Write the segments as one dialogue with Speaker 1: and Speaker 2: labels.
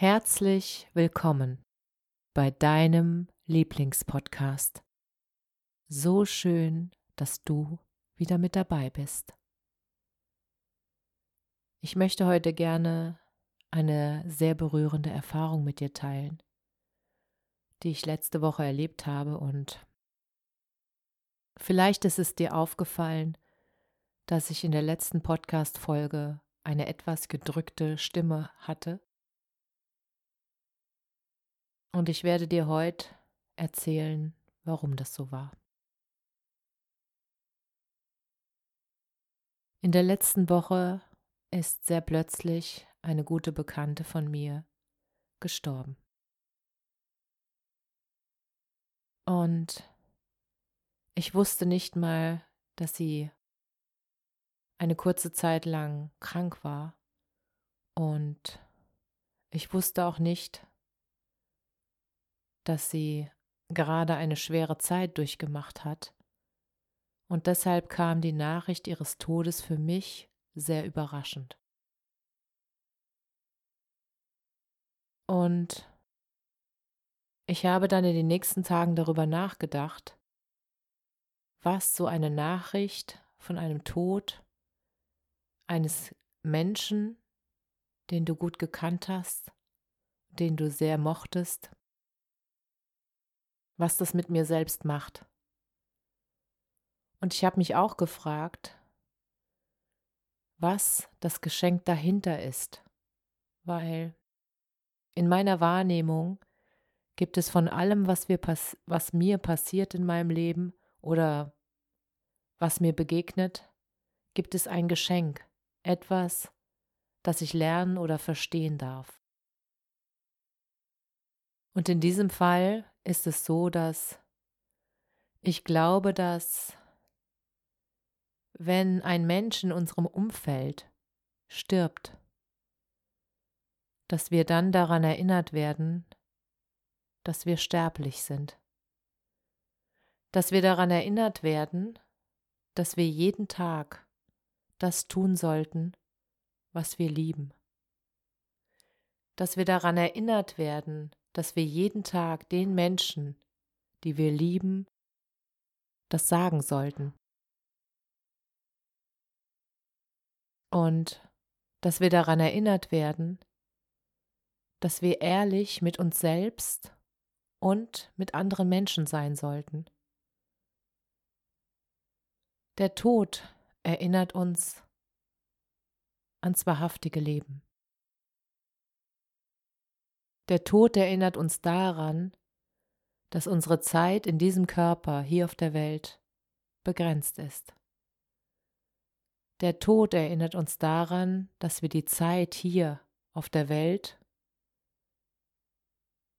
Speaker 1: Herzlich willkommen bei deinem Lieblingspodcast. So schön, dass du wieder mit dabei bist. Ich möchte heute gerne eine sehr berührende Erfahrung mit dir teilen, die ich letzte Woche erlebt habe und vielleicht ist es dir aufgefallen, dass ich in der letzten Podcast-Folge eine etwas gedrückte Stimme hatte und ich werde dir heute erzählen, warum das so war. In der letzten Woche ist sehr plötzlich eine gute Bekannte von mir gestorben. Und ich wusste nicht mal, dass sie eine kurze Zeit lang krank war. Und ich wusste auch nicht, dass sie gerade eine schwere Zeit durchgemacht hat. Und deshalb kam die Nachricht ihres Todes für mich sehr überraschend. Und ich habe dann in den nächsten Tagen darüber nachgedacht, was so eine Nachricht von einem Tod eines Menschen, den du gut gekannt hast, den du sehr mochtest, was das mit mir selbst macht. Und ich habe mich auch gefragt, was das Geschenk dahinter ist, weil in meiner Wahrnehmung gibt es von allem, was, wir was mir passiert in meinem Leben oder was mir begegnet, gibt es ein Geschenk, etwas, das ich lernen oder verstehen darf. Und in diesem Fall ist es so, dass ich glaube, dass wenn ein Mensch in unserem Umfeld stirbt, dass wir dann daran erinnert werden, dass wir sterblich sind, dass wir daran erinnert werden, dass wir jeden Tag das tun sollten, was wir lieben, dass wir daran erinnert werden, dass wir jeden Tag den Menschen, die wir lieben, das sagen sollten. Und dass wir daran erinnert werden, dass wir ehrlich mit uns selbst und mit anderen Menschen sein sollten. Der Tod erinnert uns ans wahrhaftige Leben. Der Tod erinnert uns daran, dass unsere Zeit in diesem Körper hier auf der Welt begrenzt ist. Der Tod erinnert uns daran, dass wir die Zeit hier auf der Welt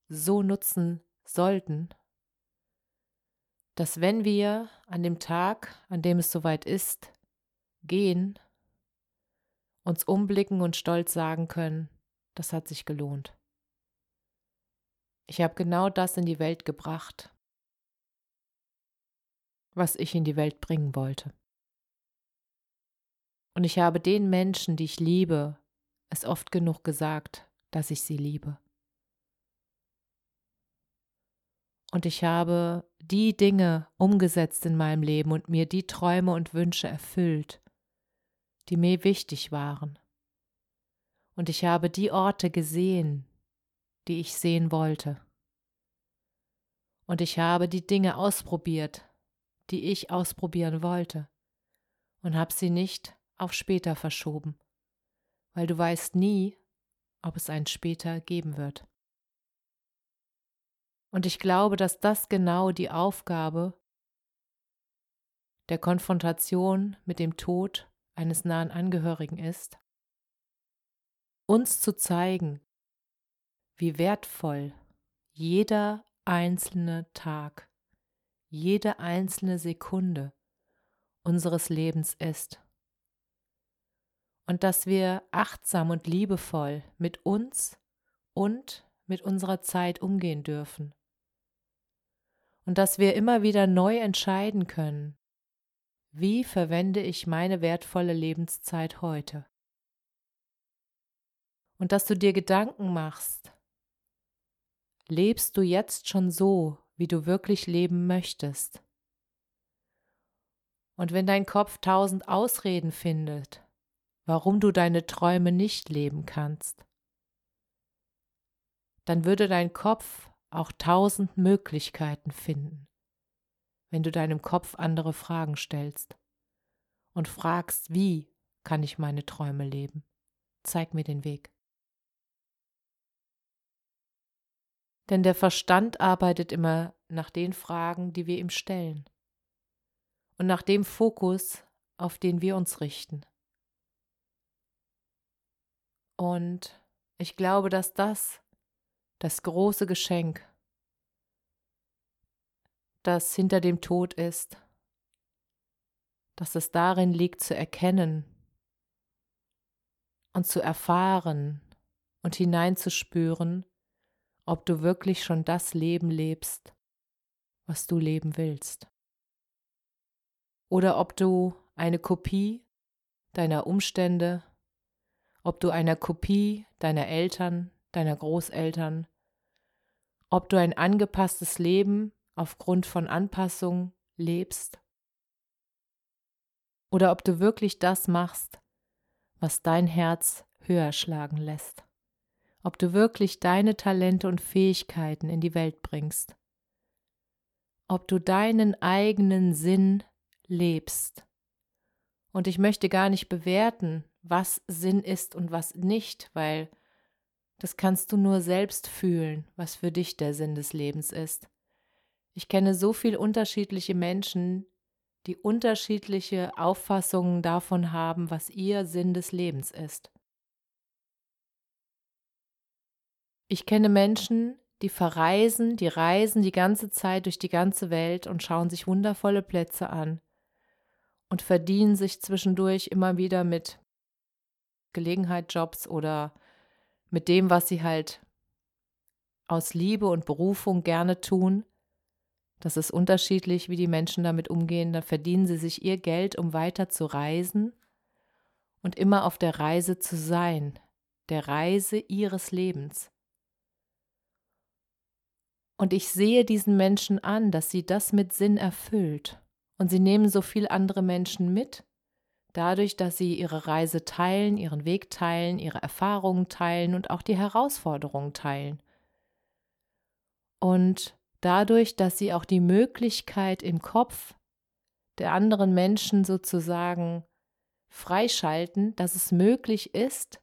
Speaker 1: so nutzen sollten, dass wenn wir an dem Tag, an dem es soweit ist, gehen, uns umblicken und stolz sagen können, das hat sich gelohnt. Ich habe genau das in die Welt gebracht, was ich in die Welt bringen wollte. Und ich habe den Menschen, die ich liebe, es oft genug gesagt, dass ich sie liebe. Und ich habe die Dinge umgesetzt in meinem Leben und mir die Träume und Wünsche erfüllt, die mir wichtig waren. Und ich habe die Orte gesehen, die ich sehen wollte. Und ich habe die Dinge ausprobiert, die ich ausprobieren wollte, und habe sie nicht auf später verschoben, weil du weißt nie, ob es ein später geben wird. Und ich glaube, dass das genau die Aufgabe der Konfrontation mit dem Tod eines nahen Angehörigen ist, uns zu zeigen, wie wertvoll jeder einzelne Tag, jede einzelne Sekunde unseres Lebens ist. Und dass wir achtsam und liebevoll mit uns und mit unserer Zeit umgehen dürfen. Und dass wir immer wieder neu entscheiden können, wie verwende ich meine wertvolle Lebenszeit heute? Und dass du dir Gedanken machst, lebst du jetzt schon so, wie du wirklich leben möchtest? Und wenn dein Kopf tausend Ausreden findet, warum du deine Träume nicht leben kannst, dann würde dein Kopf auch tausend Möglichkeiten finden, wenn du deinem Kopf andere Fragen stellst und fragst, wie kann ich meine Träume leben? Zeig mir den Weg. Denn der Verstand arbeitet immer nach den Fragen, die wir ihm stellen und nach dem Fokus, auf den wir uns richten. Und ich glaube, dass das das große Geschenk das hinter dem Tod ist, dass es darin liegt zu erkennen und zu erfahren und hineinzuspüren, ob du wirklich schon das Leben lebst, was du leben willst. Oder ob du eine Kopie deiner Umstände, ob du einer Kopie deiner Eltern, deiner Großeltern, ob du ein angepasstes Leben aufgrund von Anpassung lebst oder ob du wirklich das machst, was dein Herz höher schlagen lässt, ob du wirklich deine Talente und Fähigkeiten in die Welt bringst, ob du deinen eigenen Sinn lebst. Und ich möchte gar nicht bewerten, was Sinn ist und was nicht, weil das kannst du nur selbst fühlen, was für dich der Sinn des Lebens ist. Ich kenne so viele unterschiedliche Menschen, die unterschiedliche Auffassungen davon haben, was ihr Sinn des Lebens ist. Ich kenne Menschen, die verreisen, die reisen die ganze Zeit durch die ganze Welt und schauen sich wundervolle Plätze an und verdienen sich zwischendurch immer wieder mit Gelegenheitsjobs oder mit dem, was sie halt aus Liebe und Berufung gerne tun das ist unterschiedlich, wie die Menschen damit umgehen. Da verdienen sie sich ihr Geld, um weiter zu reisen und immer auf der Reise zu sein, der Reise ihres Lebens. Und ich sehe diesen Menschen an, dass sie das mit Sinn erfüllt. Und sie nehmen so viel andere Menschen mit, dadurch, dass sie ihre Reise teilen, ihren Weg teilen, ihre Erfahrungen teilen und auch die Herausforderungen teilen. Und dadurch, dass sie auch die Möglichkeit im Kopf der anderen Menschen sozusagen freischalten, dass es möglich ist,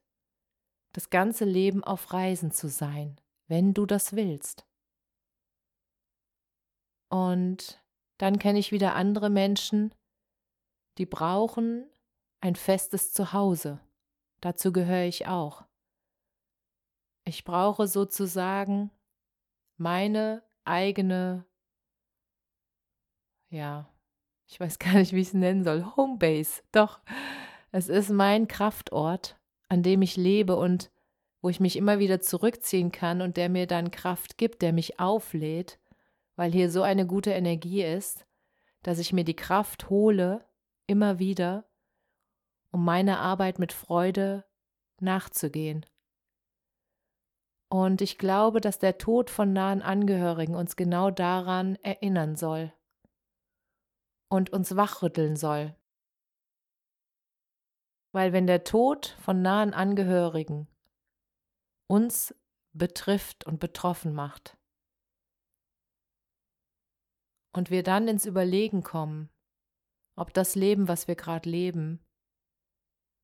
Speaker 1: das ganze Leben auf Reisen zu sein, wenn du das willst. Und dann kenne ich wieder andere Menschen, die brauchen ein festes Zuhause. Dazu gehöre ich auch. Ich brauche sozusagen meine eigene, ja, ich weiß gar nicht, wie ich es nennen soll, Homebase. Doch, es ist mein Kraftort, an dem ich lebe und wo ich mich immer wieder zurückziehen kann und der mir dann Kraft gibt, der mich auflädt, weil hier so eine gute Energie ist, dass ich mir die Kraft hole, immer wieder, um meiner Arbeit mit Freude nachzugehen. Und ich glaube, dass der Tod von nahen Angehörigen uns genau daran erinnern soll und uns wachrütteln soll. Weil wenn der Tod von nahen Angehörigen uns betrifft und betroffen macht und wir dann ins Überlegen kommen, ob das Leben, was wir gerade leben,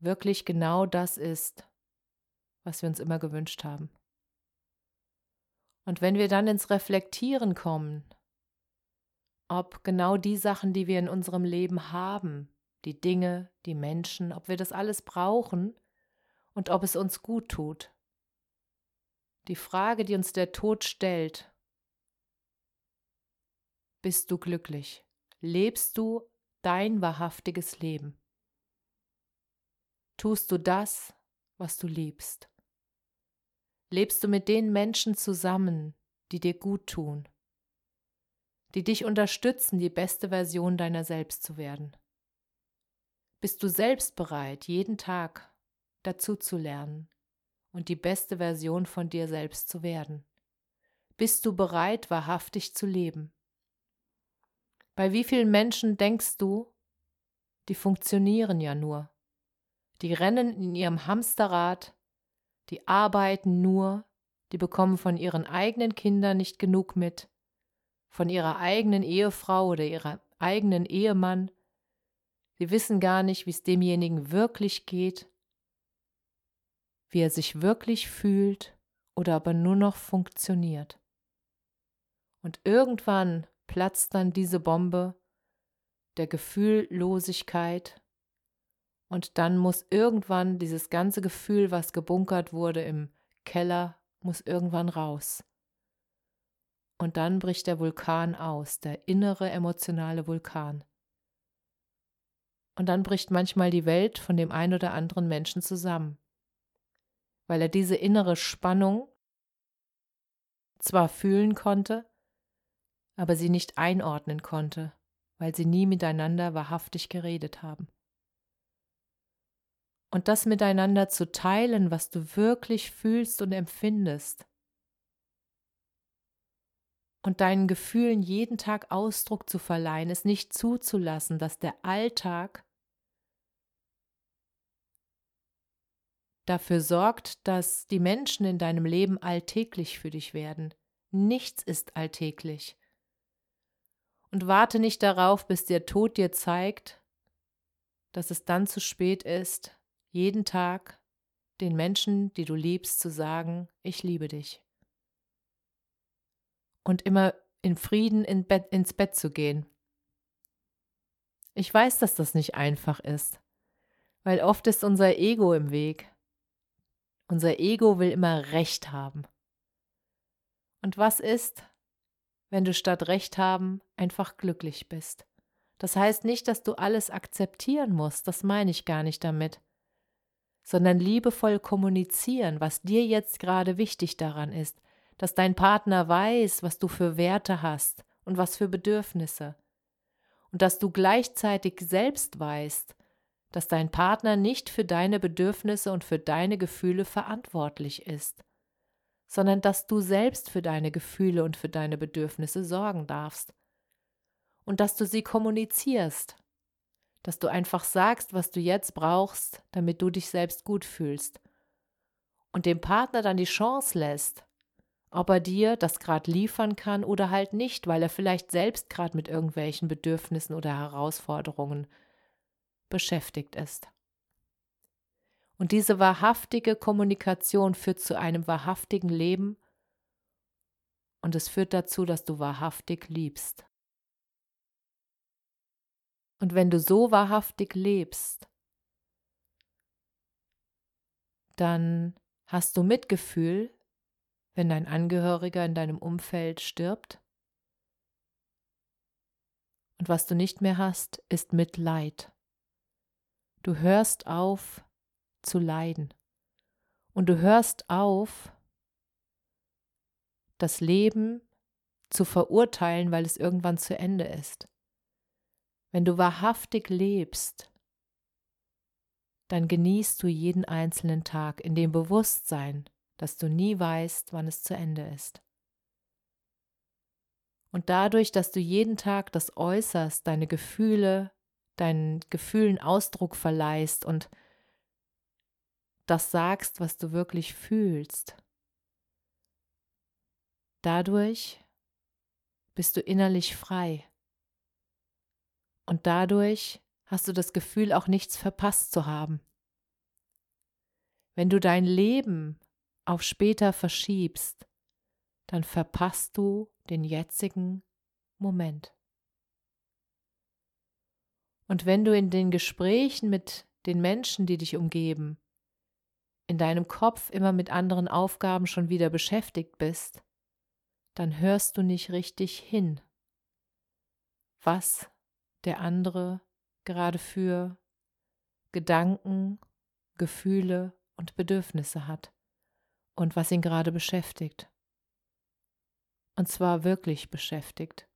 Speaker 1: wirklich genau das ist, was wir uns immer gewünscht haben. Und wenn wir dann ins Reflektieren kommen, ob genau die Sachen, die wir in unserem Leben haben, die Dinge, die Menschen, ob wir das alles brauchen und ob es uns gut tut. Die Frage, die uns der Tod stellt, bist du glücklich? Lebst du dein wahrhaftiges Leben? Tust du das, was du liebst? Lebst du mit den Menschen zusammen, die dir gut tun, die dich unterstützen, die beste Version deiner selbst zu werden? Bist du selbst bereit, jeden Tag dazu zu lernen und die beste Version von dir selbst zu werden? Bist du bereit, wahrhaftig zu leben? Bei wie vielen Menschen denkst du, die funktionieren ja nur, die rennen in ihrem Hamsterrad, die arbeiten nur, die bekommen von ihren eigenen Kindern nicht genug mit, von ihrer eigenen Ehefrau oder ihrem eigenen Ehemann. Sie wissen gar nicht, wie es demjenigen wirklich geht, wie er sich wirklich fühlt oder ob er nur noch funktioniert. Und irgendwann platzt dann diese Bombe der Gefühllosigkeit und dann muss irgendwann dieses ganze Gefühl, was gebunkert wurde im Keller, muss irgendwann raus. Und dann bricht der Vulkan aus, der innere emotionale Vulkan. Und dann bricht manchmal die Welt von dem einen oder anderen Menschen zusammen, weil er diese innere Spannung zwar fühlen konnte, aber sie nicht einordnen konnte, weil sie nie miteinander wahrhaftig geredet haben und das miteinander zu teilen, was du wirklich fühlst und empfindest. Und deinen Gefühlen jeden Tag Ausdruck zu verleihen, es nicht zuzulassen, dass der Alltag dafür sorgt, dass die Menschen in deinem Leben alltäglich für dich werden. Nichts ist alltäglich. Und warte nicht darauf, bis der Tod dir zeigt, dass es dann zu spät ist, jeden Tag den Menschen, die du liebst, zu sagen, ich liebe dich. Und immer in Frieden in Bett, ins Bett zu gehen. Ich weiß, dass das nicht einfach ist, weil oft ist unser Ego im Weg. Unser Ego will immer Recht haben. Und was ist, wenn du statt Recht haben einfach glücklich bist? Das heißt nicht, dass du alles akzeptieren musst, das meine ich gar nicht damit. Sondern liebevoll kommunizieren, was dir jetzt gerade wichtig daran ist, dass dein Partner weiß, was du für Werte hast und was für Bedürfnisse, und dass du gleichzeitig selbst weißt, dass dein Partner nicht für deine Bedürfnisse und für deine Gefühle verantwortlich ist, sondern dass du selbst für deine Gefühle und für deine Bedürfnisse sorgen darfst und dass du sie kommunizierst dass du einfach sagst, was du jetzt brauchst, damit du dich selbst gut fühlst. Und dem Partner dann die Chance lässt, ob er dir das gerade liefern kann oder halt nicht, weil er vielleicht selbst gerade mit irgendwelchen Bedürfnissen oder Herausforderungen beschäftigt ist. Und diese wahrhaftige Kommunikation führt zu einem wahrhaftigen Leben und es führt dazu, dass du wahrhaftig liebst. Und wenn du so wahrhaftig lebst, dann hast du Mitgefühl, wenn dein Angehöriger in deinem Umfeld stirbt. Und was du nicht mehr hast, ist Mitleid. Du hörst auf zu leiden. Und du hörst auf, das Leben zu verurteilen, weil es irgendwann zu Ende ist. Wenn du wahrhaftig lebst, dann genießt du jeden einzelnen Tag in dem Bewusstsein, dass du nie weißt, wann es zu Ende ist. Und dadurch, dass du jeden Tag das äußerst, deine Gefühle, deinen Gefühlen Ausdruck verleihst und das sagst, was du wirklich fühlst, dadurch bist du innerlich frei. Und dadurch hast du das Gefühl, auch nichts verpasst zu haben. Wenn du dein Leben auf später verschiebst, dann verpasst du den jetzigen Moment. Und wenn du in den Gesprächen mit den Menschen, die dich umgeben, in deinem Kopf immer mit anderen Aufgaben schon wieder beschäftigt bist, dann hörst du nicht richtig hin, was der andere gerade für Gedanken, Gefühle und Bedürfnisse hat und was ihn gerade beschäftigt. Und zwar wirklich beschäftigt.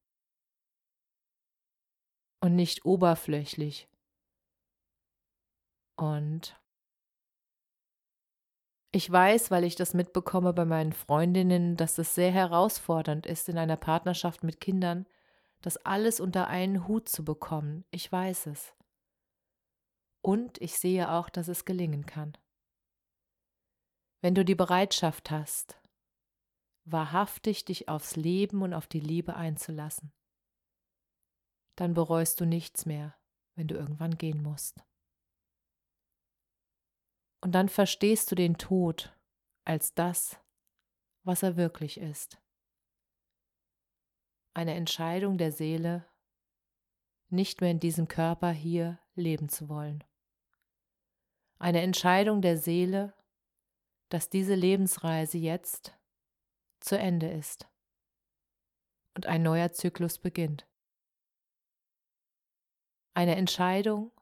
Speaker 1: Und nicht oberflächlich. Und ich weiß, weil ich das mitbekomme bei meinen Freundinnen, dass es sehr herausfordernd ist, in einer Partnerschaft mit Kindern, das alles unter einen Hut zu bekommen. Ich weiß es. Und ich sehe auch, dass es gelingen kann. Wenn du die Bereitschaft hast, wahrhaftig dich aufs Leben und auf die Liebe einzulassen, dann bereust du nichts mehr, wenn du irgendwann gehen musst. Und dann verstehst du den Tod als das, was er wirklich ist. Eine Entscheidung der Seele, nicht mehr in diesem Körper hier leben zu wollen. Eine Entscheidung der Seele, dass diese Lebensreise jetzt zu Ende ist und ein neuer Zyklus beginnt. Eine Entscheidung,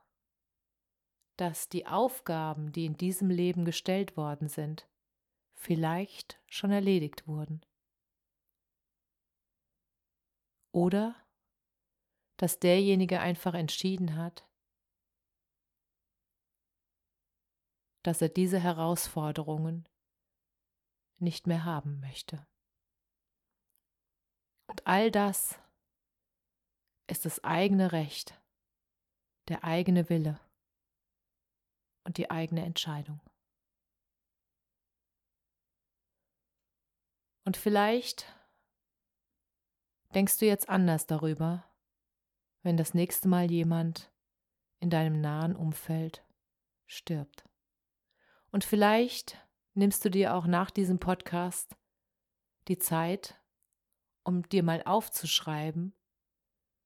Speaker 1: dass die Aufgaben, die in diesem Leben gestellt worden sind, vielleicht schon erledigt wurden. Oder dass derjenige einfach entschieden hat, dass er diese Herausforderungen nicht mehr haben möchte. Und all das ist das eigene Recht, der eigene Wille und die eigene Entscheidung. Und vielleicht denkst du jetzt anders darüber, wenn das nächste Mal jemand in deinem nahen Umfeld stirbt. Und vielleicht nimmst du dir auch nach diesem Podcast die Zeit, um dir mal aufzuschreiben,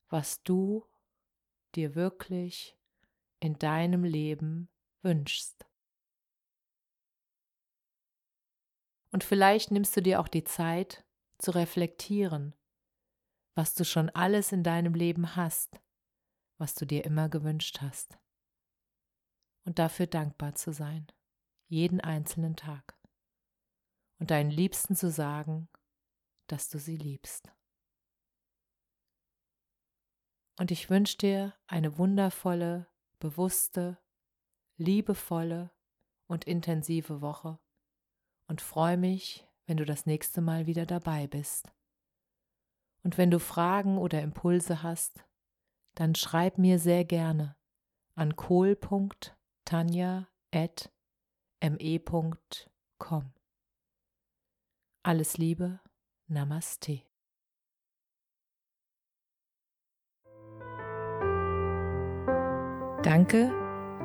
Speaker 1: was du dir wirklich in deinem Leben wünschst. Und vielleicht nimmst du dir auch die Zeit zu reflektieren, was du schon alles in deinem Leben hast, was du dir immer gewünscht hast. Und dafür dankbar zu sein, jeden einzelnen Tag. Und deinen Liebsten zu sagen, dass du sie liebst. Und ich wünsche dir eine wundervolle, bewusste liebevolle und intensive Woche und freue mich, wenn du das nächste Mal wieder dabei bist. Und wenn du Fragen oder Impulse hast, dann schreib mir sehr gerne an kohl.tanja.me.com. Alles Liebe, Namaste. Danke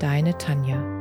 Speaker 1: Deine Tanja.